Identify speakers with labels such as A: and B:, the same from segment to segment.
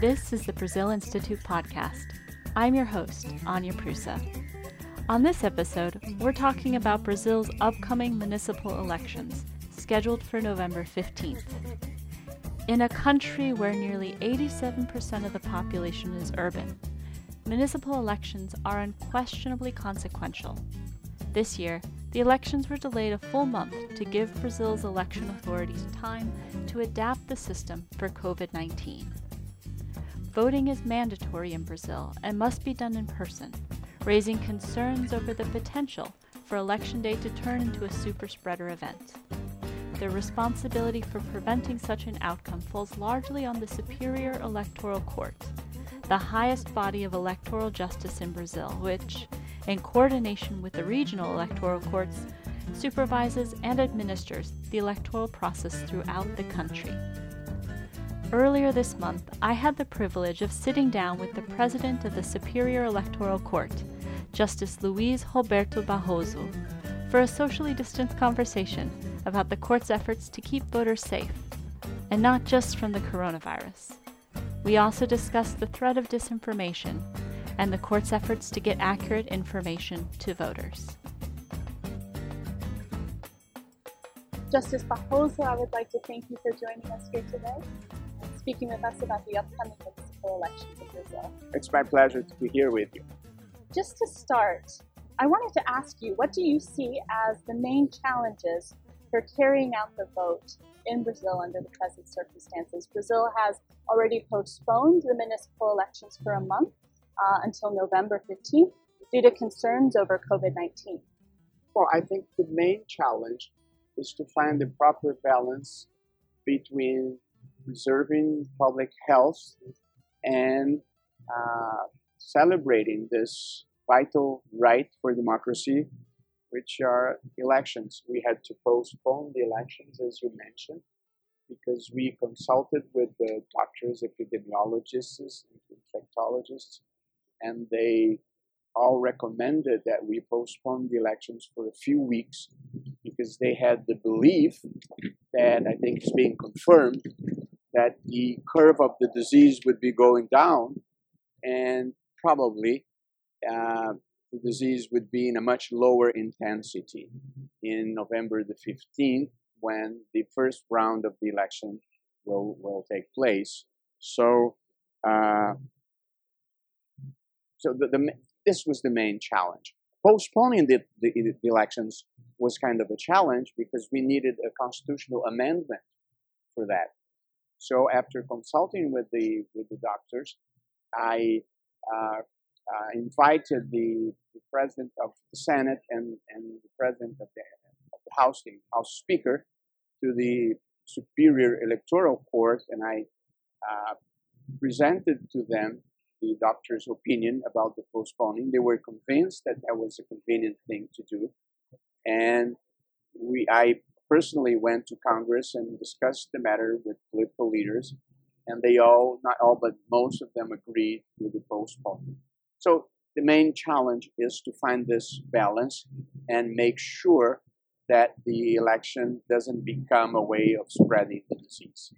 A: This is the Brazil Institute podcast. I'm your host, Anya Prusa. On this episode, we're talking about Brazil's upcoming municipal elections, scheduled for November 15th. In a country where nearly 87% of the population is urban, municipal elections are unquestionably consequential. This year, the elections were delayed a full month to give Brazil's election authorities time to adapt the system for COVID 19. Voting is mandatory in Brazil and must be done in person, raising concerns over the potential for Election Day to turn into a super spreader event. The responsibility for preventing such an outcome falls largely on the Superior Electoral Court, the highest body of electoral justice in Brazil, which, in coordination with the regional electoral courts, supervises and administers the electoral process throughout the country. Earlier this month, I had the privilege of sitting down with the president of the Superior Electoral Court, Justice Luis Roberto Barroso, for a socially distanced conversation about the court's efforts to keep voters safe, and not just from the coronavirus. We also discussed the threat of disinformation and the court's efforts to get accurate information to voters.
B: Justice Barroso, I would like to thank you for joining us here today and speaking with us about the upcoming municipal elections in Brazil.
C: It's my pleasure to be here with you.
B: Just to start, I wanted to ask you what do you see as the main challenges for carrying out the vote in Brazil under the present circumstances? Brazil has already postponed the municipal elections for a month uh, until November 15th due to concerns over COVID 19.
C: Well, I think the main challenge is to find the proper balance between preserving public health and uh, celebrating this vital right for democracy, which are elections. We had to postpone the elections, as you mentioned, because we consulted with the doctors, epidemiologists, and infectologists, and they all recommended that we postpone the elections for a few weeks because they had the belief that I think is being confirmed that the curve of the disease would be going down and probably uh, the disease would be in a much lower intensity in November the 15th when the first round of the election will, will take place. So, uh, so the, the, this was the main challenge. Postponing the, the, the elections was kind of a challenge because we needed a constitutional amendment for that. So after consulting with the with the doctors, I uh, uh, invited the, the, president of the Senate and, and the president of the, of the House, the House Speaker, to the Superior Electoral Court, and I uh, presented to them the doctor's opinion about the postponing. They were convinced that that was a convenient thing to do, and we I personally went to Congress and discussed the matter with political leaders, and they all, not all, but most of them agreed with the postponement. So the main challenge is to find this balance and make sure that the election doesn't become a way of spreading the disease.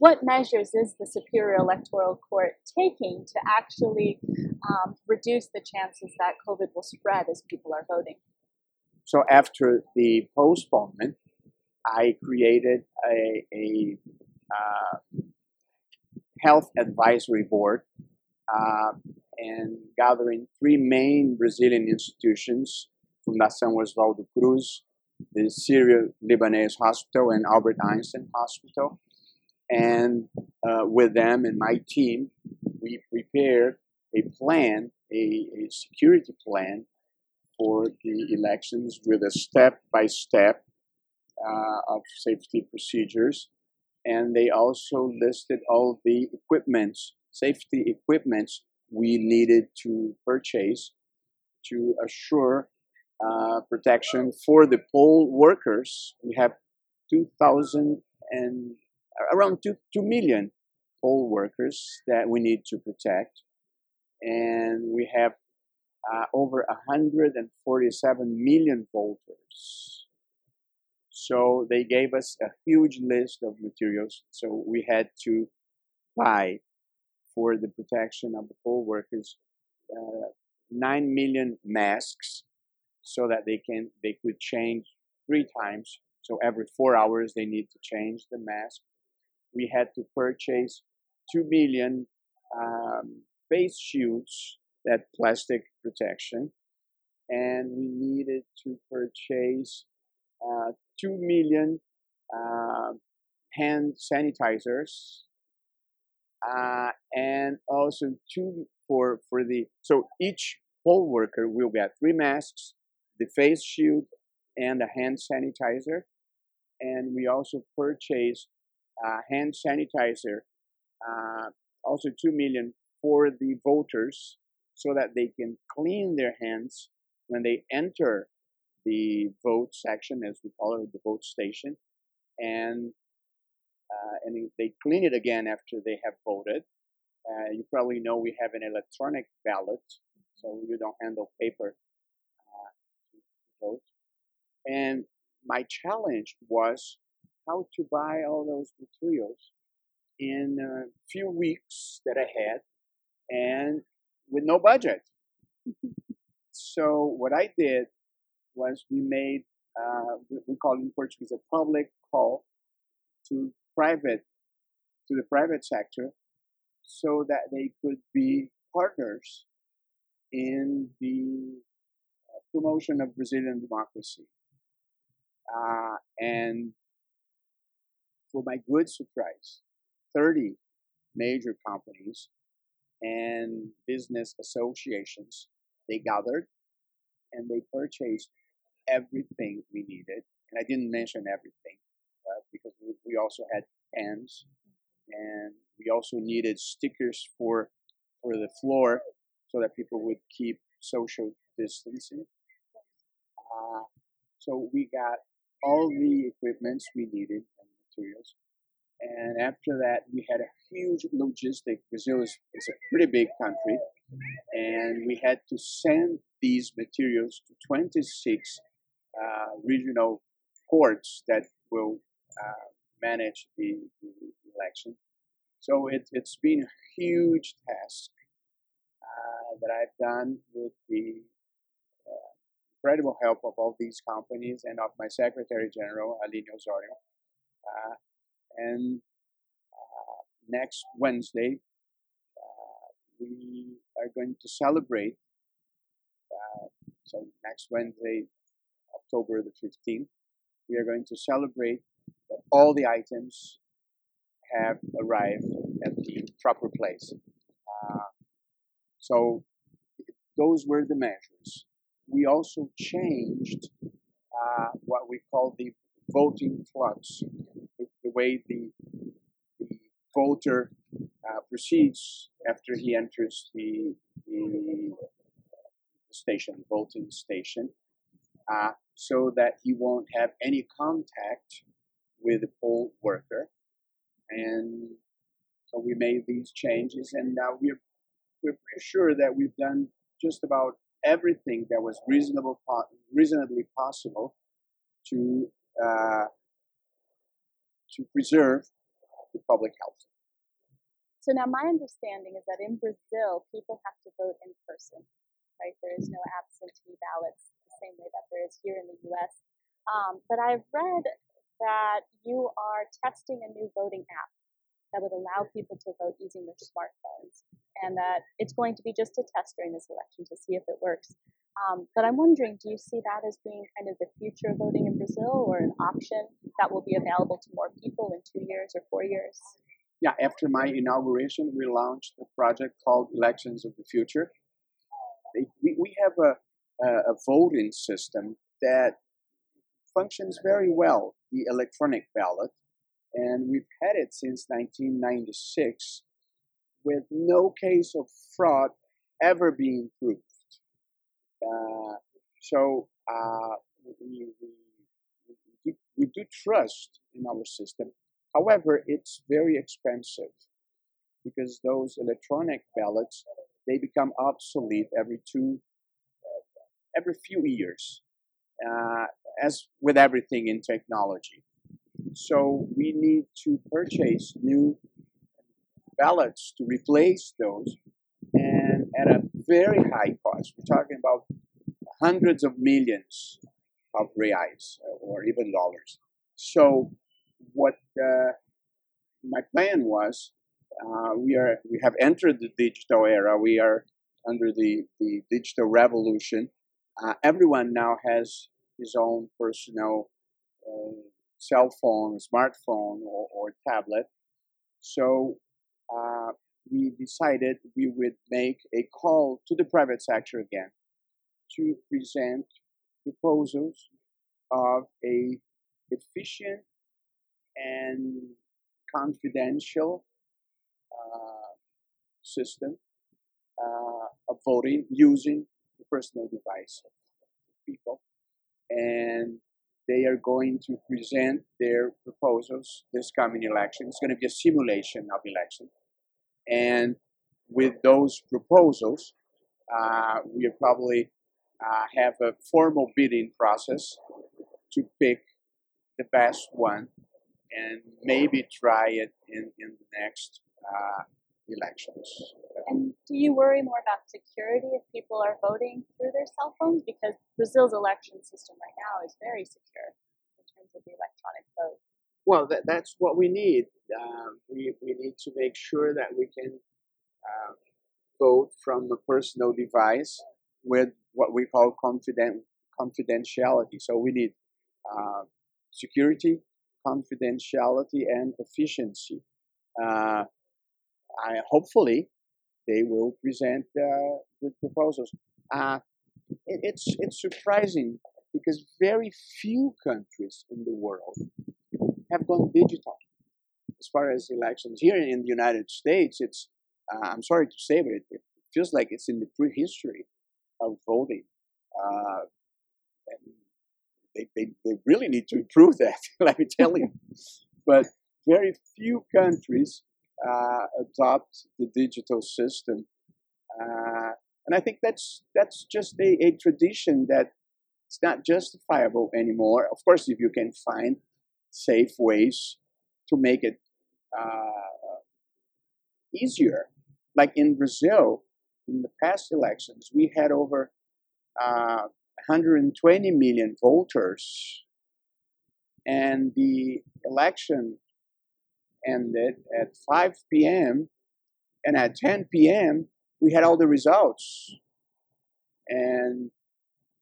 B: What measures is the Superior Electoral Court taking to actually um, reduce the chances that COVID will spread as people are voting?
C: So, after the postponement, I created a, a uh, health advisory board uh, and gathering three main Brazilian institutions Fundação Oswaldo Cruz, the Syro-Lebanese Hospital, and Albert Einstein Hospital. And uh, with them and my team, we prepared a plan, a, a security plan for the elections with a step by step of safety procedures. And they also listed all the equipments, safety equipments we needed to purchase to assure uh, protection for the poll workers. We have 2,000 and around 2, 2 million poll workers that we need to protect. And we have uh, over 147 million voters. So they gave us a huge list of materials. So we had to buy for the protection of the poll workers uh, nine million masks, so that they can they could change three times. So every four hours they need to change the mask. We had to purchase two million um, face shields, that plastic protection, and we needed to purchase uh, 2 million uh, hand sanitizers uh, and also two for for the so each poll worker will get three masks the face shield and a hand sanitizer and we also purchased hand sanitizer uh, also 2 million for the voters so that they can clean their hands when they enter the vote section, as we call it, the vote station, and uh, and they clean it again after they have voted. Uh, you probably know we have an electronic ballot, so you don't handle paper uh, to vote. And my challenge was how to buy all those materials in a few weeks that I had, and with no budget. so what I did was we made uh, we call in Portuguese a public call to private to the private sector so that they could be partners in the uh, promotion of Brazilian democracy. Uh, and for my good surprise, 30 major companies and business associations, they gathered and they purchased everything we needed. And I didn't mention everything uh, because we, also had pens and we also needed stickers for for the floor so that people would keep social distancing. Uh, so we got all the equipments we needed and materials. And after that, we had a huge logistic. Brazil is, is a pretty big country, and we had to send these materials to 26 uh, regional courts that will uh, manage the, the, election. So it, has been a huge task uh, that I've done with the uh, incredible help of all these companies and of my Secretary General, Aline Osorio. Uh, and uh, next Wednesday, we are going to celebrate. so next Wednesday, October the 15th, we are going to celebrate that all the items have arrived at the proper place. Uh, so those were the measures. We also changed uh, what we call the voting flux, the, the way the, the voter uh, proceeds after he enters the, the station, voting station. Uh, so that he won't have any contact with the poll worker. And so we made these changes, and now we're we're pretty sure that we've done just about everything that was reasonable, reasonably possible to uh, to preserve the public health.
B: So now my understanding is that in Brazil, people have to vote in person, right? There is no absentee ballots the same way that there is here in the US. Um, but I've read that you are testing a new voting app that would allow people to vote using their smartphones, and that it's going to be just a test during this election to see if it works. Um, but I'm wondering, do you see that as being kind of the future of voting in Brazil, or an option that will be available to more people in two years or four years?
C: Yeah, after my inauguration, we launched a project called Elections of the Future. We, have a, a voting system that functions very well, the electronic ballot. And we've had it since 1996 with no case of fraud ever being proved. Uh, so uh, we, we, we do trust in our system. However, it's very expensive because those electronic ballots they become obsolete every two every few years. Uh, as with everything in technology. So we need to purchase new ballots to replace those very high cost. We're talking about hundreds of millions of reais or even dollars. So what uh, my plan was, uh, we are we have entered the digital era. We are under the, the digital revolution. Uh, everyone now has his own personal uh, cell phone, smartphone, or, or tablet. So uh, we decided we would make a call to the private sector again to present proposals of a efficient and confidential uh, system uh, of voting using the personal device of people. And they are going to present their proposals this coming election. It's going to be a simulation of election. And with those proposals, uh, we probably uh, have a formal bidding process to pick the best one and maybe try it in, in the next uh, elections.
B: And do you worry more about security if people are voting through their cell phones? Because Brazil's election system right now is very secure in terms of the electronic vote.
C: Well, that, that's what we need. Uh, we, we need to make sure that we can uh, vote from a personal device with what we call confident, confidentiality. So we need uh, security, confidentiality, and efficiency. Uh, I, hopefully, they will present uh, good proposals. Uh, it, it's it's surprising because very few countries in the world have gone digital as far as elections. Here in the United States, it's uh, I'm sorry to say, but it, it, feels like it's in the prehistory of voting. Uh, and they, they, they really need to improve that, let me tell you. but very few countries uh, adopt the digital system. Uh, and I think that's that's just a, a tradition that it's not justifiable anymore. Of course, if you can find safe ways to make it uh, easier, like in Brazil, in the past elections, we had over uh, 120 million voters, and the election ended at 5 p.m. and at 10 p.m. we had all the results. And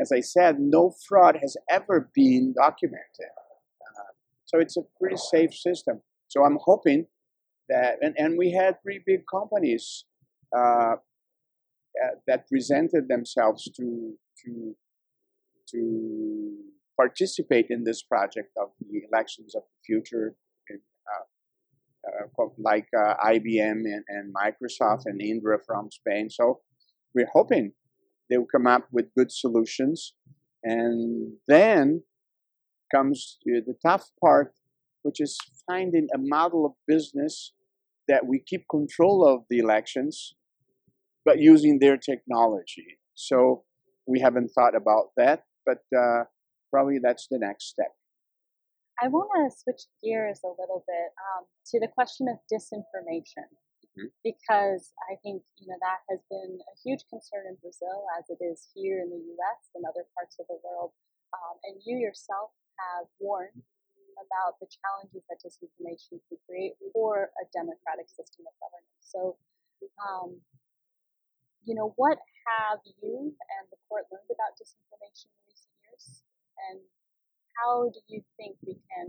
C: as I said, no fraud has ever been documented. Uh, so it's a pretty safe system. So I'm hoping that, and, and we had three big companies uh, uh, that presented themselves to to to participate in this project of the elections of the future uh, like uh, IBM and, and, Microsoft and Indra from Spain. So we're hoping they will come up with good solutions. And then comes to the tough part, which is finding a model of business that we keep control of the elections, but using their technology. So we haven't thought about that, but uh, probably that's the next step.
B: I want to switch gears a little bit um, to the question of disinformation, mm-hmm. because I think you know that has been a huge concern in Brazil, as it is here in the U.S. and other parts of the world. Um, and you yourself have warned about the challenges that disinformation can create for a democratic system of governance. So, um, you know, what have you and the court learned about disinformation in recent years, and how do you think we can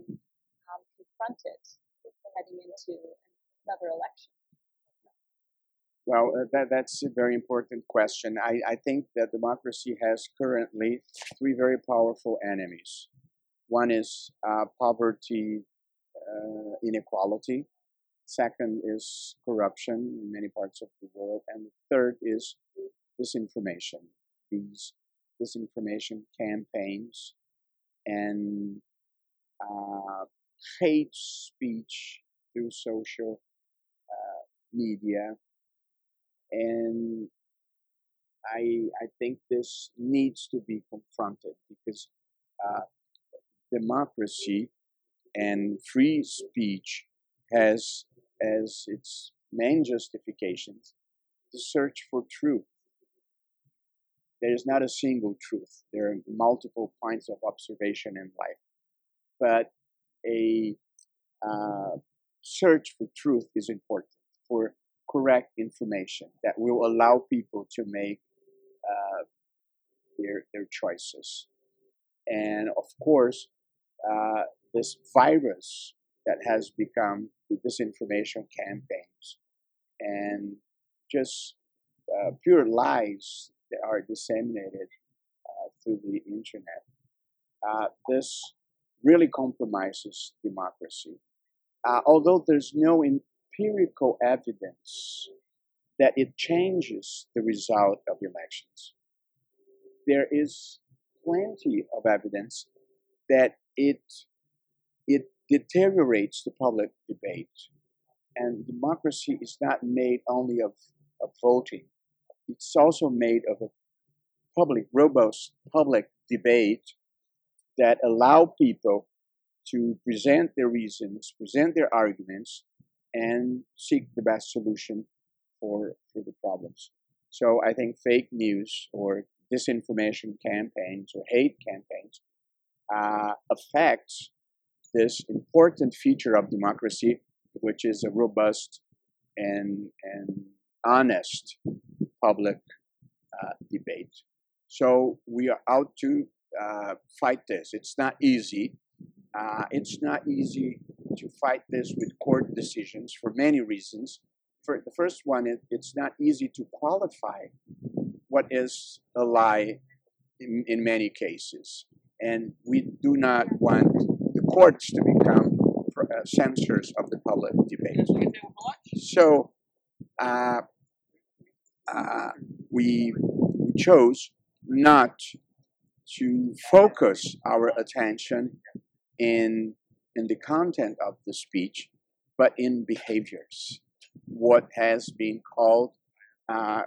B: um, confront it heading into another election?
C: Well, uh, that, that's a very important question. I, I think that democracy has currently three very powerful enemies. One is uh, poverty, uh, inequality. Second is corruption in many parts of the world. And third is disinformation. These disinformation campaigns and uh, hate speech through social uh, media. And I, I think this needs to be confronted because uh, democracy and free speech has as its main justifications the search for truth. There is not a single truth. There are multiple points of observation in life. But a uh, search for truth is important, for correct information that will allow people to make uh, their, their choices. And of course, uh, this virus that has become the disinformation campaigns and just uh, pure lies that are disseminated uh, through the internet. Uh, this really compromises democracy. Uh, although there's no empirical evidence that it changes the result of elections, there is plenty of evidence that it it deteriorates the public debate. And democracy is not made only of, of voting, it's also made of a public, robust public debate that allow people to present their reasons, present their arguments, and seek the best solution for, for the problems. So I think fake news or disinformation campaigns or hate campaigns uh, affects this important feature of democracy, which is a robust and, and honest public uh, debate. So we are out to uh, fight this. It's not easy. Uh, it's not easy to fight this with court decisions for many reasons. For the first one, it, it's not easy to qualify what is a lie in, in many cases. And we do not want the courts to become uh, censors of the public debate. So uh, uh, we chose not to focus our attention in in the content of the speech, but in behaviors. What has been called uh,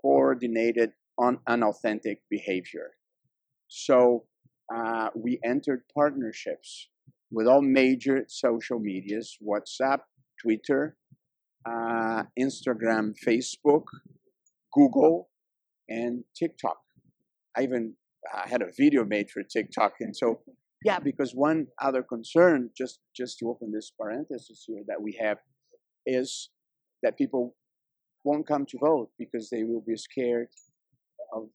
C: coordinated on unauthentic behavior. So uh, we entered partnerships with all major social medias: WhatsApp, Twitter, uh, Instagram, Facebook, Google, and TikTok. I even I had a video made for TikTok, and so yeah, because one other concern, just just to open this parenthesis here, that we have is that people won't come to vote because they will be scared of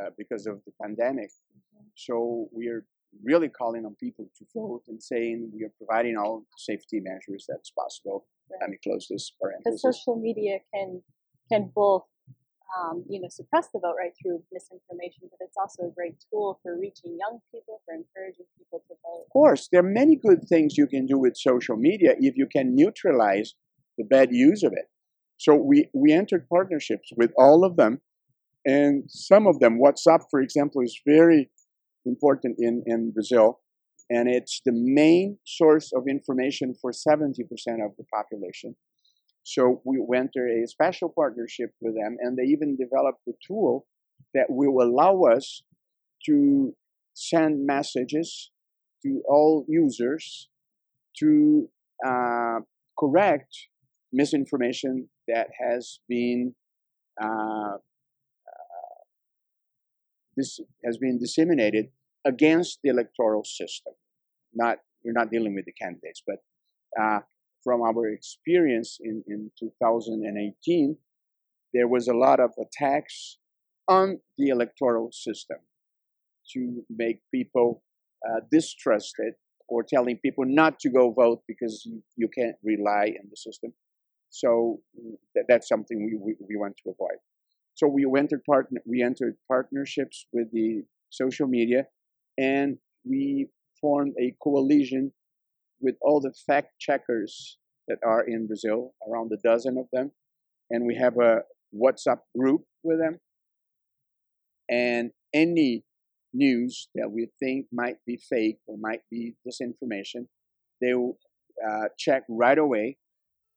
C: uh, because of the pandemic. Mm-hmm. So we are really calling on people to vote and saying we are providing all safety measures that's possible. Right. Let me close this parenthesis.
B: Because social media can can both um, you know, suppress the vote right through misinformation, but it's also a great tool for reaching young people, for encouraging people to vote.
C: Of course, there are many good things you can do with social media if you can neutralize the bad use of it. So we, we entered partnerships with all of them, and some of them, WhatsApp, for example, is very important in, in Brazil, and it's the main source of information for 70% of the population. So we went through a special partnership with them, and they even developed a tool that will allow us to send messages to all users to uh, correct misinformation that has been uh, this has been disseminated against the electoral system. Not we're not dealing with the candidates, but uh, from our experience in, in 2018, there was a lot of attacks on the electoral system to make people uh, distrusted or telling people not to go vote because you, you can't rely on the system. So th- that's something we, we, we, want to avoid. So we entered, partner, we entered partnerships with the social media and we formed a coalition with all the fact checkers that are in Brazil, around a dozen of them. And we have a WhatsApp group with them. And any news that we think might be fake or might be disinformation, they will uh, check right away.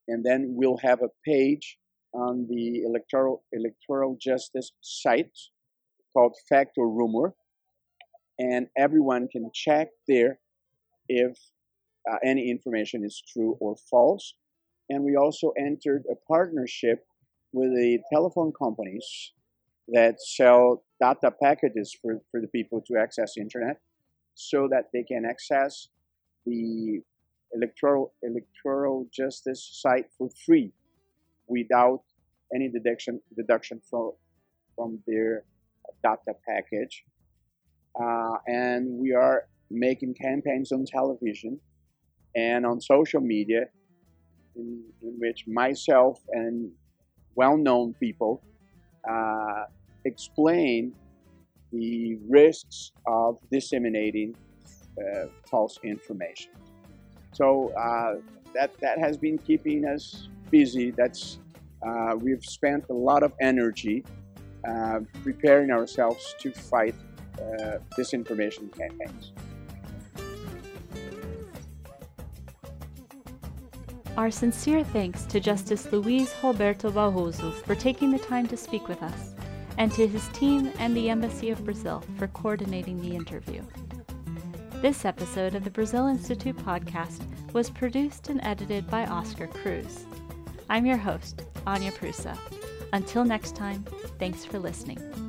C: And then we'll have a page on the electoral electoral justice site called Fact or Rumor, and everyone can check there if uh, any information is true or false. And we also entered a partnership with the telephone companies that sell data packages for, for the people to access the internet so that they can access the electoral electoral justice site for free without any deduction deduction from from their data package. Uh, and we are making campaigns on television and on social media in, in which myself and well-known people uh, explain the risks of disseminating uh, false information. So uh, that that has been keeping us busy. That's uh, we've spent a lot of energy uh, preparing ourselves to fight uh, disinformation campaigns.
A: Our sincere thanks to Justice Luís Roberto Barroso for taking the time to speak with us, and to his team and the Embassy of Brazil for coordinating the interview. This episode of the Brazil Institute podcast was produced and edited by Oscar Cruz. I'm your host, Anya Prusa. Until next time, thanks for listening.